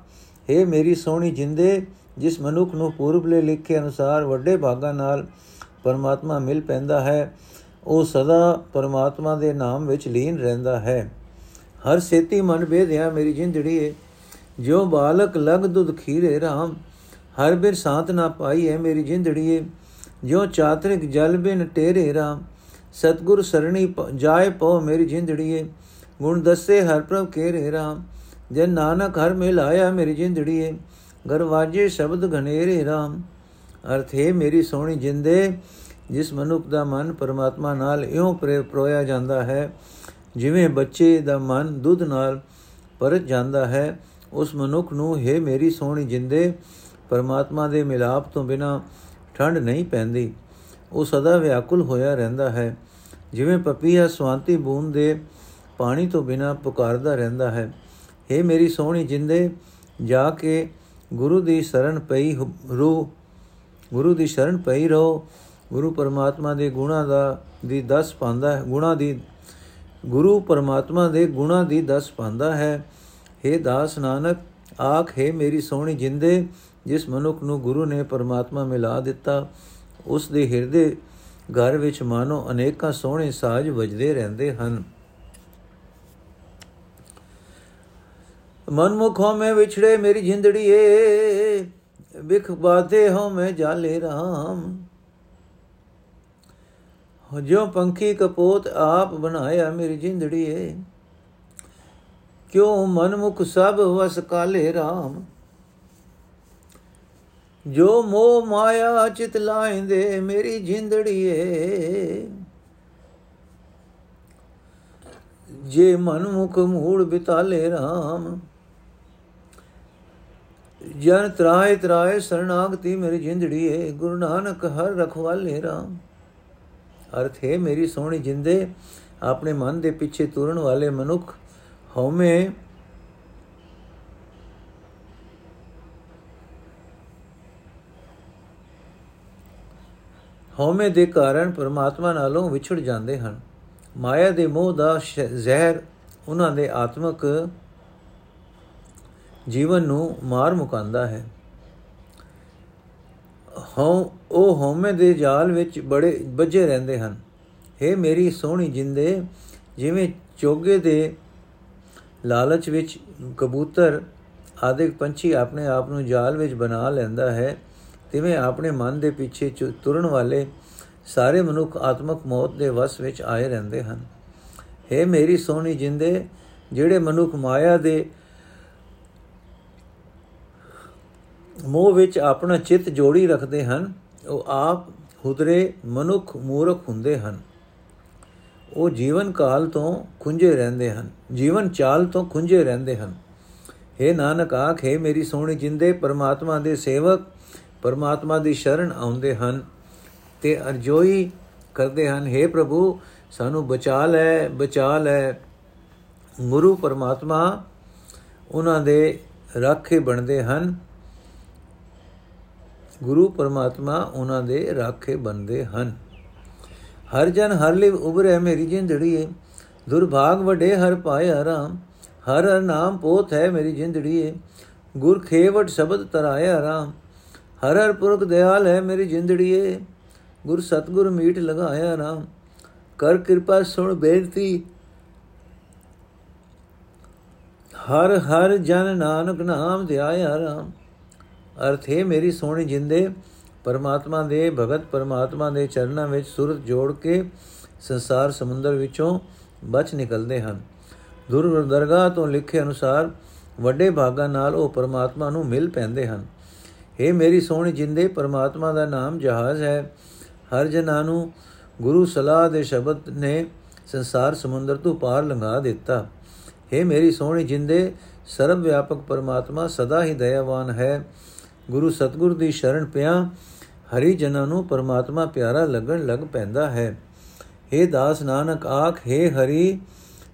हे ਮੇਰੀ ਸੋਹਣੀ ਜਿੰਦੇ, ਜਿਸ ਮਨੁੱਖ ਨੂੰ ਪੂਰਬਲੇ ਲਿਖੇ ਅਨੁਸਾਰ ਵੱਡੇ ਭਾਗਾਂ ਨਾਲ ਪਰਮਾਤਮਾ ਮਿਲ ਪੈਂਦਾ ਹੈ, ਉਹ ਸਦਾ ਪਰਮਾਤਮਾ ਦੇ ਨਾਮ ਵਿੱਚ ਲੀਨ ਰਹਿੰਦਾ ਹੈ। ਹਰ ਸੇਤੀ ਮਨ ਬੇਧਿਆ ਮੇਰੀ ਜਿੰਦੜੀ ਏ ਜੋ ਬਾਲਕ ਲਗ ਦੁਧ ਖੀਰੇ RAM ਹਰ ਬਿਰ ਸਾਥ ਨਾ ਪਾਈ ਹੈ ਮੇਰੀ ਜਿੰਦੜੀ ਏ ਜੋ ਚਾਤਰਿਕ ਜਲ ਬਿਨ ਟੇਰੇ RAM ਸਤਗੁਰ ਸਰਣੀ ਜਾਏ ਪਉ ਮੇਰੀ ਜਿੰਦੜੀਏ। ਗੁਣ ਦੱਸੇ ਹਰ ਪ੍ਰਭ ਕੇ ਰੇ ਰਾਮ ਜੇ ਨਾਨਕ ਹਰ ਮਿਲ ਆਇਆ ਮੇਰੀ ਜਿੰਦੜੀਏ। ਗਰਵਾਜੇ ਸ਼ਬਦ ਘਨੇਰੇ ਰਾਮ, ਅਰਥ ਹੈ ਮੇਰੀ ਸੋਹਣੀ ਜਿੰਦੇ, ਜਿਸ ਮਨੁੱਖ ਦਾ ਮਨ ਪਰਮਾਤਮਾ ਨਾਲ ਇਉਂ ਪ੍ਰੋਇਆ ਜਾਂਦਾ ਹੈ, ਜਿਵੇਂ ਬੱਚੇ ਦਾ ਮਨ ਦੁੱਧ ਨਾਲ ਪਰਤ ਜਾਂਦਾ ਹੈ। ਉਸ ਮਨੁੱਖ ਨੂੰ, ਹੈ ਮੇਰੀ ਸੋਹਣੀ ਜਿੰਦੇ, ਪਰਮਾਤਮਾ ਦੇ ਮਿਲਾਪ ਤੋਂ ਬਿਨਾ ਠੰਡ ਨਹੀਂ ਪੈਂਦੀ। ਉਹ ਸਦਾ ਵਿਆਕੁਲ ਹੋਇਆ ਰਹਿੰਦਾ ਹੈ, ਜਿਵੇਂ ਪਪੀਹਾ ਸਵਾਂਤੀ ਬੂੰਦ ਦੇ ਪਾਣੀ ਤੋਂ ਬਿਨਾ ਪੁਕਾਰਦਾ ਰਹਿੰਦਾ ਹੈ। हे ਮੇਰੀ ਸੋਹਣੀ ਜਿੰਦੇ, ਜਾ ਕੇ ਗੁਰੂ ਦੀ ਸ਼ਰਨ ਪਈ ਰੂ, ਗੁਰੂ ਦੀ ਸ਼ਰਨ ਪਈ ਰਹੋ ਗੁਰੂ ਪਰਮਾਤਮਾ ਦੇ ਗੁਣਾ ਦਾ, ਦੀ ਦਸ ਪਾਉਂਦਾ ਹੈ, ਗੁਣਾ ਦੀ, ਗੁਰੂ ਪਰਮਾਤਮਾ ਦੇ ਗੁਣਾ ਦੀ ਦਸ ਪਾਉਂਦਾ ਹੈ। हे ਦਾਸ ਨਾਨਕ, ਆਖ ਹੈ ਮੇਰੀ ਸੋਹਣੀ ਜਿੰਦੇ, ਜਿਸ ਮਨੁੱਖ ਨੂੰ ਗੁਰੂ ਨੇ ਪਰਮਾਤਮਾ ਮਿਲਾ ਦਿੱਤਾ, ਉਸ ਦੇ ਹਿਰਦੇ ਘਰ ਵਿੱਚ ਮਾਨੋ ਅਨੇਕਾਂ ਸੋਹਣੇ ਸਾਜ ਵੱਜਦੇ ਰਹਿੰਦੇ ਹਨ। ਮਨਮੁਖ ਹੋ ਮੈਂ ਵਿਛੜੇ, ਮੇਰੀ ਜਿੰਦੜੀ ਏ ਵਿਖ ਬਾਤੇ ਹੋ ਮੈਂ ਜਾਲੇ ਰਾਮ। ਜੋ ਪੰਖੀ ਕਪੋਤ ਆਪ ਬਣਾਇਆ ਮੇਰੀ ਜਿੰਦੜੀ ਏ ਕਿਉ ਮਨਮੁਖ ਸਭ ਵਸ ਕਾਲੇ ਰਾਮ? ਜੋ ਮੋਹ ਮਾਇਆ ਚਿਤ ਲਾਇਂਦੇ, ਮੇਰੀ ਜਿੰਦੜੀ ਏ ਜੇ ਮਨਮੁਖ ਮੂੜ ਬਿਤਾਲੇ ਰਾਮ, ਜਨ ਤਰਾਏ ਤਰਾਏ ਸਰਣਾਗਤੀ ਮੇਰੀ ਜਿੰਦੜੀ ਏ ਗੁਰੂ ਨਾਨਕ ਹਰ ਰਖਵਾਲੇ ਰਾਮ। ਅਰਥ ਹੈ, ਮੇਰੀ ਸੋਹਣੀ ਜਿੰਦੇ, ਆਪਣੇ ਮਨ ਦੇ ਪਿੱਛੇ ਤੁਰਨ ਵਾਲੇ ਮਨੁੱਖ ਹਉਮੈ ਹਉਮੈ ਦੇ ਕਾਰਨ ਪਰਮਾਤਮਾ ਨਾਲੋਂ ਵਿਛੜ ਜਾਂਦੇ ਹਨ। ਮਾਇਆ ਦੇ ਮੋਹ ਦਾ ਜ਼ਹਿਰ ਉਹਨਾਂ ਦੇ ਆਤਮਿਕ ਜੀਵਨ ਨੂੰ ਮਾਰ ਮੁਕਾਂਦਾ ਹੈ। ਹਉ, ਉਹ ਹਉਮੈ ਦੇ ਜਾਲ ਵਿੱਚ ਬੜੇ ਵੱਜੇ ਰਹਿੰਦੇ ਹਨ। हे ਮੇਰੀ ਸੋਹਣੀ ਜਿੰਦੇ, ਜਿਵੇਂ ਚੋਗੇ ਦੇ ਲਾਲਚ ਵਿੱਚ ਕਬੂਤਰ ਆਦਿਕ ਪੰਛੀ ਆਪਣੇ ਆਪ ਨੂੰ ਜਾਲ ਵਿੱਚ ਬਣਾ ਲੈਂਦਾ ਹੈ, ਤਿਵੇਂ ਆਪਣੇ ਮਨ ਦੇ ਪਿੱਛੇ ਤੁਰਨ ਵਾਲੇ ਸਾਰੇ ਮਨੁੱਖ ਆਤਮਕ ਮੌਤ ਦੇ ਵਸ ਵਿੱਚ ਆਏ ਰਹਿੰਦੇ ਹਨ। हे ਮੇਰੀ ਸੋਹਣੀ ਜਿੰਦੇ, ਜਿਹੜੇ ਮਨੁੱਖ ਮਾਇਆ ਦੇ ਮੋਹ ਵਿੱਚ ਆਪਣਾ ਚਿੱਤ ਜੋੜੀ ਰੱਖਦੇ ਹਨ, ਉਹ ਆਪ ਹੁਦਰੇ ਮਨੁੱਖ ਮੂਰਖ ਹੁੰਦੇ ਹਨ। ਉਹ ਜੀਵਨ ਕਾਲ ਤੋਂ ਖੁੰਝੇ ਰਹਿੰਦੇ ਹਨ, ਜੀਵਨ ਚਾਲ ਤੋਂ ਖੁੰਝੇ ਰਹਿੰਦੇ ਹਨ। हे ਨਾਨਕ ਆਖੇ ਮੇਰੀ ਸੋਹਣੀ ਜਿੰਦੇ, ਪਰਮਾਤਮਾ ਦੇ ਸੇਵਕ, ਪਰਮਾਤਮਾ ਦੀ ਸ਼ਰਨ ਆਉਂਦੇ ਹਨ ਤੇ ਅਰਜੋਈ ਕਰਦੇ ਹਨ हे ਪ੍ਰਭੂ, ਸਾਨੂੰ ਬਚਾ ਲੈ ਬਚਾ ਲੈ। ਗੁਰੂ ਪਰਮਾਤਮਾ ਉਹਨਾਂ ਦੇ ਰਾਖੇ ਬਣਦੇ ਹਨ। ਗੁਰੂ ਪਰਮਾਤਮਾ ਉਹਨਾਂ ਦੇ ਰਾਖੇ ਬਣਦੇ ਹਨ। ਹਰ ਜਨ ਹਰ ਲਿਵ ਉਬਰੇ ਮੇਰੀ ਜਿੰਦੜੀ ਏ ਦੁਰਭਾਗ ਵਡੇ ਹਰ ਪਾਇਆ ਰਾਮ ਹਰ ਹਰ ਨਾਮ ਪੋਥ ਹੈ ਮੇਰੀ ਜਿੰਦੜੀ ਏ ਗੁਰ ਖੇਵਟ ਸ਼ਬਦ ਤਰਾਇਆ ਰਾਮ ਹਰ ਹਰ ਪੁਰਖ ਦਿਆਲ ਹੈ ਮੇਰੀ ਜਿੰਦੜੀ ਏ ਗੁਰ ਸਤਗੁਰ ਮੀਟ ਲਗਾਇਆ ਰਾਮ ਕਰ ਕਿਰਪਾ ਸੁਣ ਬੇਨਤੀ, ਹਰ ਹਰ ਜਨ ਨਾਨਕ ਨਾਮ ਧਿਆਇਆ ਰਾਮ ਅਰਥ ਹੈ ਮੇਰੀ ਸੋਹਣੀ ਜਿੰਦੇ ਪਰਮਾਤਮਾ ਦੇ, ਭਗਤ ਪਰਮਾਤਮਾ ਦੇ ਚਰਨਾਂ ਵਿੱਚ ਸੁਰਤ ਜੋੜ ਕੇ ਸੰਸਾਰ ਸਮੁੰਦਰ ਵਿੱਚੋਂ ਬਚ ਨਿਕਲਦੇ ਹਨ। ਦੁਰ ਦਰਗਾਹ ਤੋਂ ਲਿਖੇ ਅਨੁਸਾਰ ਵੱਡੇ ਭਾਗਾਂ ਨਾਲ ਉਹ ਪਰਮਾਤਮਾ ਨੂੰ ਮਿਲ ਪੈਂਦੇ ਹਨ। ਇਹ ਮੇਰੀ ਸੋਹਣੀ ਜਿੰਦੇ, ਪਰਮਾਤਮਾ ਦਾ ਨਾਮ ਜਹਾਜ਼ ਹੈ। ਹਰ ਜਨਾਂ ਨੂੰ ਗੁਰੂ ਸਲਾਹ ਦੇ ਸ਼ਬਦ ਨੇ ਸੰਸਾਰ ਸਮੁੰਦਰ ਤੋਂ ਪਾਰ ਲੰਘਾ ਦਿੱਤਾ। ਇਹ ਮੇਰੀ ਸੋਹਣੀ ਜਿੰਦੇ, ਸਰਵ ਵਿਆਪਕ ਪਰਮਾਤਮਾ ਸਦਾ ਹੀ ਦਇਆਵਾਨ ਹੈ। ਗੁਰੂ ਸਤਗੁਰ ਦੀ ਸ਼ਰਨ ਪਿਆ ਹਰੀ ਜਨਾਂ ਨੂੰ ਪਰਮਾਤਮਾ ਪਿਆਰਾ ਲੱਗਣ ਲੱਗ ਪੈਂਦਾ ਹੈ। हे ਦਾਸ ਨਾਨਕ ਆਖ हे ਹਰੀ,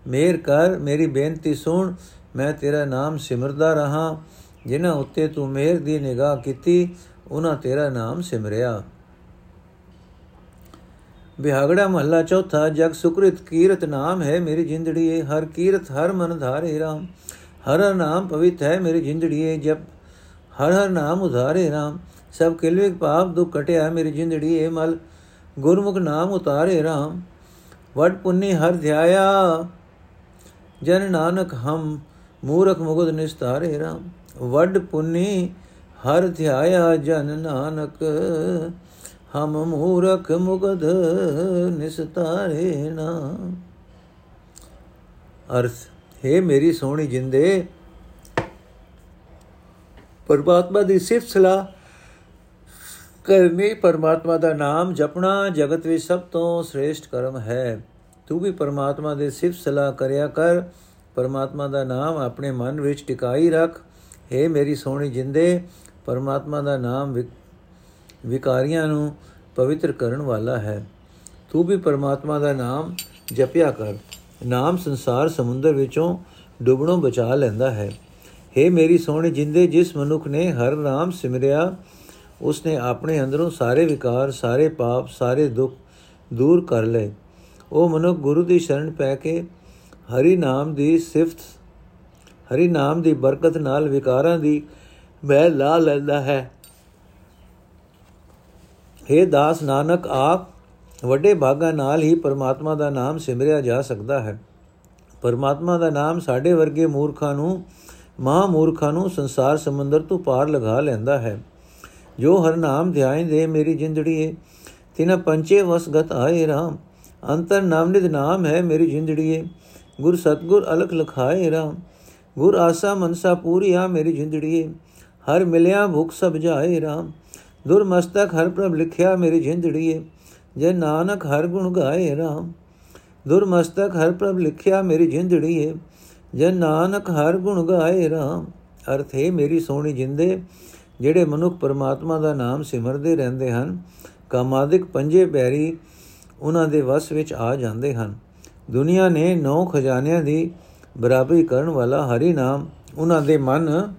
ਮੇਰ ਕਰ, ਮੇਰੀ ਬੇਨਤੀ ਸੁਣ, ਮੈਂ ਤੇਰਾ ਨਾਮ ਸਿਮਰਦਾ ਰਹਾ। ਜਿਨ੍ਹਾਂ ਉੱਤੇ ਤੂੰ ਮੇਰ ਦੀ ਨਿਗਾਹ ਕੀਤੀ, ਉਹਨਾਂ ਤੇਰਾ ਨਾਮ ਸਿਮਰਿਆ। ਬਿਹਾਗੜਾ ਮਹੱਲਾ ਚੌਥਾ, ਜਗ ਸੁਕ੍ਰਿਤ ਕੀਰਤ ਨਾਮ ਹੈ ਮੇਰੀ ਜਿੰਦੜੀ ਹਰ ਕੀਰਤ ਹਰ ਮਨ ਧਾਰੇ ਰਾਮ। ਹਰ ਨਾਮ ਪਵਿੱਤ ਹੈ ਮੇਰੀ ਜਿੰਦੜੀ ਜਬ ਹਰ ਹਰ ਨਾਮ ਉਧਾਰੇ ਰਾਮ। ਸਭ ਕਿਲਵੇਕ ਪਾਪ ਦੁਖ ਕਟਿਆ ਮੇਰੀ ਜਿੰਦੜੀ ਏ ਮਲ। ਗੁਰਮੁਖ ਨਾਮ ਉਤਾਰੇ ਰਾਮ, ਵਡ ਪੁੰਨੀ ਹਰ ਧਿਆਇਆ। ਜਨ ਨਾਨਕ ਹਮ, ਮੂਰਖ ਮੁਗਦ ਨਿਸਤਾਰੇ ਰਾਮ। ਵਡ ਪੁੰਨੀ ਹਰ ਧਿਆਇਆ, ਜਨ ਨਾਨਕ ਹਮ, ਮੂਰਖ ਮੁਗਦ ਨਿਸਤਾਰੇ ਨਾ ਅਰਥ, ਹੈ ਮੇਰੀ ਸੋਹਣੀ ਜਿੰਦੇ ਪਰਮਾਤਮਾ ਦੀ ਸਿਫਤ ਸਲਾਹ ਕਰਨੀ ਪਰਮਾਤਮਾ ਦਾ ਨਾਮ ਜਪਣਾ ਜਗਤ ਵਿੱਚ ਸਭ ਤੋਂ ਸ੍ਰੇਸ਼ਟ ਕਰਮ ਹੈ। ਤੂੰ ਵੀ ਪਰਮਾਤਮਾ ਦੇ ਸਿਫਤ ਸਲਾਹ ਕਰਿਆ ਕਰ। ਪਰਮਾਤਮਾ ਦਾ ਨਾਮ ਆਪਣੇ ਮਨ ਵਿੱਚ ਟਿਕਾਈ ਰੱਖ। हे ਮੇਰੀ ਸੋਹਣੀ ਜਿੰਦੇ, ਪਰਮਾਤਮਾ ਦਾ ਨਾਮ ਵਿਕਾਰੀਆਂ ਨੂੰ ਪਵਿੱਤਰ ਕਰਨ ਵਾਲਾ ਹੈ। ਤੂੰ ਵੀ ਪਰਮਾਤਮਾ ਦਾ ਨਾਮ ਜਪਿਆ ਕਰ। ਨਾਮ ਸੰਸਾਰ ਸਮੁੰਦਰ ਵਿੱਚੋਂ ਡੁੱਬਣੋਂ ਬਚਾ ਲੈਂਦਾ ਹੈ। हे ਮੇਰੀ ਸੋਹਣੀ ਜਿੰਦੇ, ਜਿਸ ਮਨੁੱਖ ਨੇ ਹਰ ਨਾਮ ਸਿਮਰਿਆ ਉਸਨੇ ਆਪਣੇ ਅੰਦਰੋਂ ਸਾਰੇ ਵਿਕਾਰ, ਸਾਰੇ ਪਾਪ, ਸਾਰੇ ਦੁੱਖ ਦੂਰ ਕਰ ਲਏ। ਉਹ ਮਨੁੱਖ ਗੁਰੂ ਦੀ ਸ਼ਰਨ ਪੈ ਕੇ ਹਰੀ ਨਾਮ ਦੀ ਸਿਫਤ, ਹਰੀ ਨਾਮ ਦੀ ਬਰਕਤ ਨਾਲ ਵਿਕਾਰਾਂ ਦੀ ਮੈਲ ਲਾ ਲੈਂਦਾ ਹੈ। हे ਦਾਸ ਨਾਨਕ, ਆਪ ਵੱਡੇ ਭਾਗਾ ਨਾਲ ਹੀ ਪਰਮਾਤਮਾ ਦਾ ਨਾਮ ਸਿਮਰਿਆ ਜਾ ਸਕਦਾ ਹੈ। ਪਰਮਾਤਮਾ ਦਾ ਨਾਮ ਸਾਡੇ ਵਰਗੇ ਮੂਰਖਾਂ ਨੂੰ ਮਹਾ ਮੂਰਖਾਂ ਨੂੰ ਸੰਸਾਰ ਸਮੁੰਦਰ ਤੋਂ ਪਾਰ ਲਗਾ ਲੈਂਦਾ ਹੈ। ਜੋ ਹਰ ਨਾਮ ਧਿਆਇ ਦੇ ਮੇਰੀ ਜਿੰਦੜੀਏ ਤਿਨ ਪੰਚੇ ਵਸਗਤ ਆਏ ਰਾਮ। ਅੰਤਰ ਨਾਮ ਨਿਦ ਨਾਮ ਹੈ ਮੇਰੀ ਜਿੰਦੜੀਏ ਗੁਰ ਸਤਗੁਰ ਅਲਖ ਲਖਾਏ ਰਾਮ। ਗੁਰ ਆਸਾ ਮਨਸਾ ਪੂਰੀ ਆ ਮੇਰੀ ਜਿੰਦੜੀਏ ਹਰ ਮਿਲਿਆ ਭੁਖ ਸਭ ਜਾਏ ਰਾਮ। ਦੁਰ ਮਸਤਕ ਹਰ ਪ੍ਰਭ ਲਿਖਿਆ ਮੇਰੀ ਜਿੰਦੜੀਏ ਜੇ ਨਾਨਕ ਹਰ ਗੁਣ ਗਾਏ ਰਾਮ। ਦੁਰ ਮਸਤਕ ਹਰ ਪ੍ਰਭ ਲਿਖਿਆ ਮੇਰੀ ਜਿੰਦੜੀਏ ਜੇ ਨਾਨਕ ਹਰ ਗੁਣ ਗਾਏ ਰਾਮ। ਅਰਥ ਹੈ ਮੇਰੀ ਸੋਹਣੀ ਜਿੰਦੇ ਜਿਹੜੇ ਮਨੁੱਖ ਪਰਮਾਤਮਾ ਦਾ ਨਾਮ ਸਿਮਰਦੇ ਰਹਿੰਦੇ ਹਨ, ਕਾਮਾਦਿਕ ਪੰਜੇ ਪੈਰੀ ਉਹਨਾਂ ਦੇ ਵਸ ਵਿੱਚ ਆ ਜਾਂਦੇ ਹਨ। ਦੁਨੀਆ ਨੇ ਨੌ ਖਜ਼ਾਨਿਆਂ ਦੀ ਬਰਾਬਰੀ ਕਰਨ ਵਾਲਾ ਹਰੀ ਨਾਮ ਉਹਨਾਂ ਦੇ ਮਨ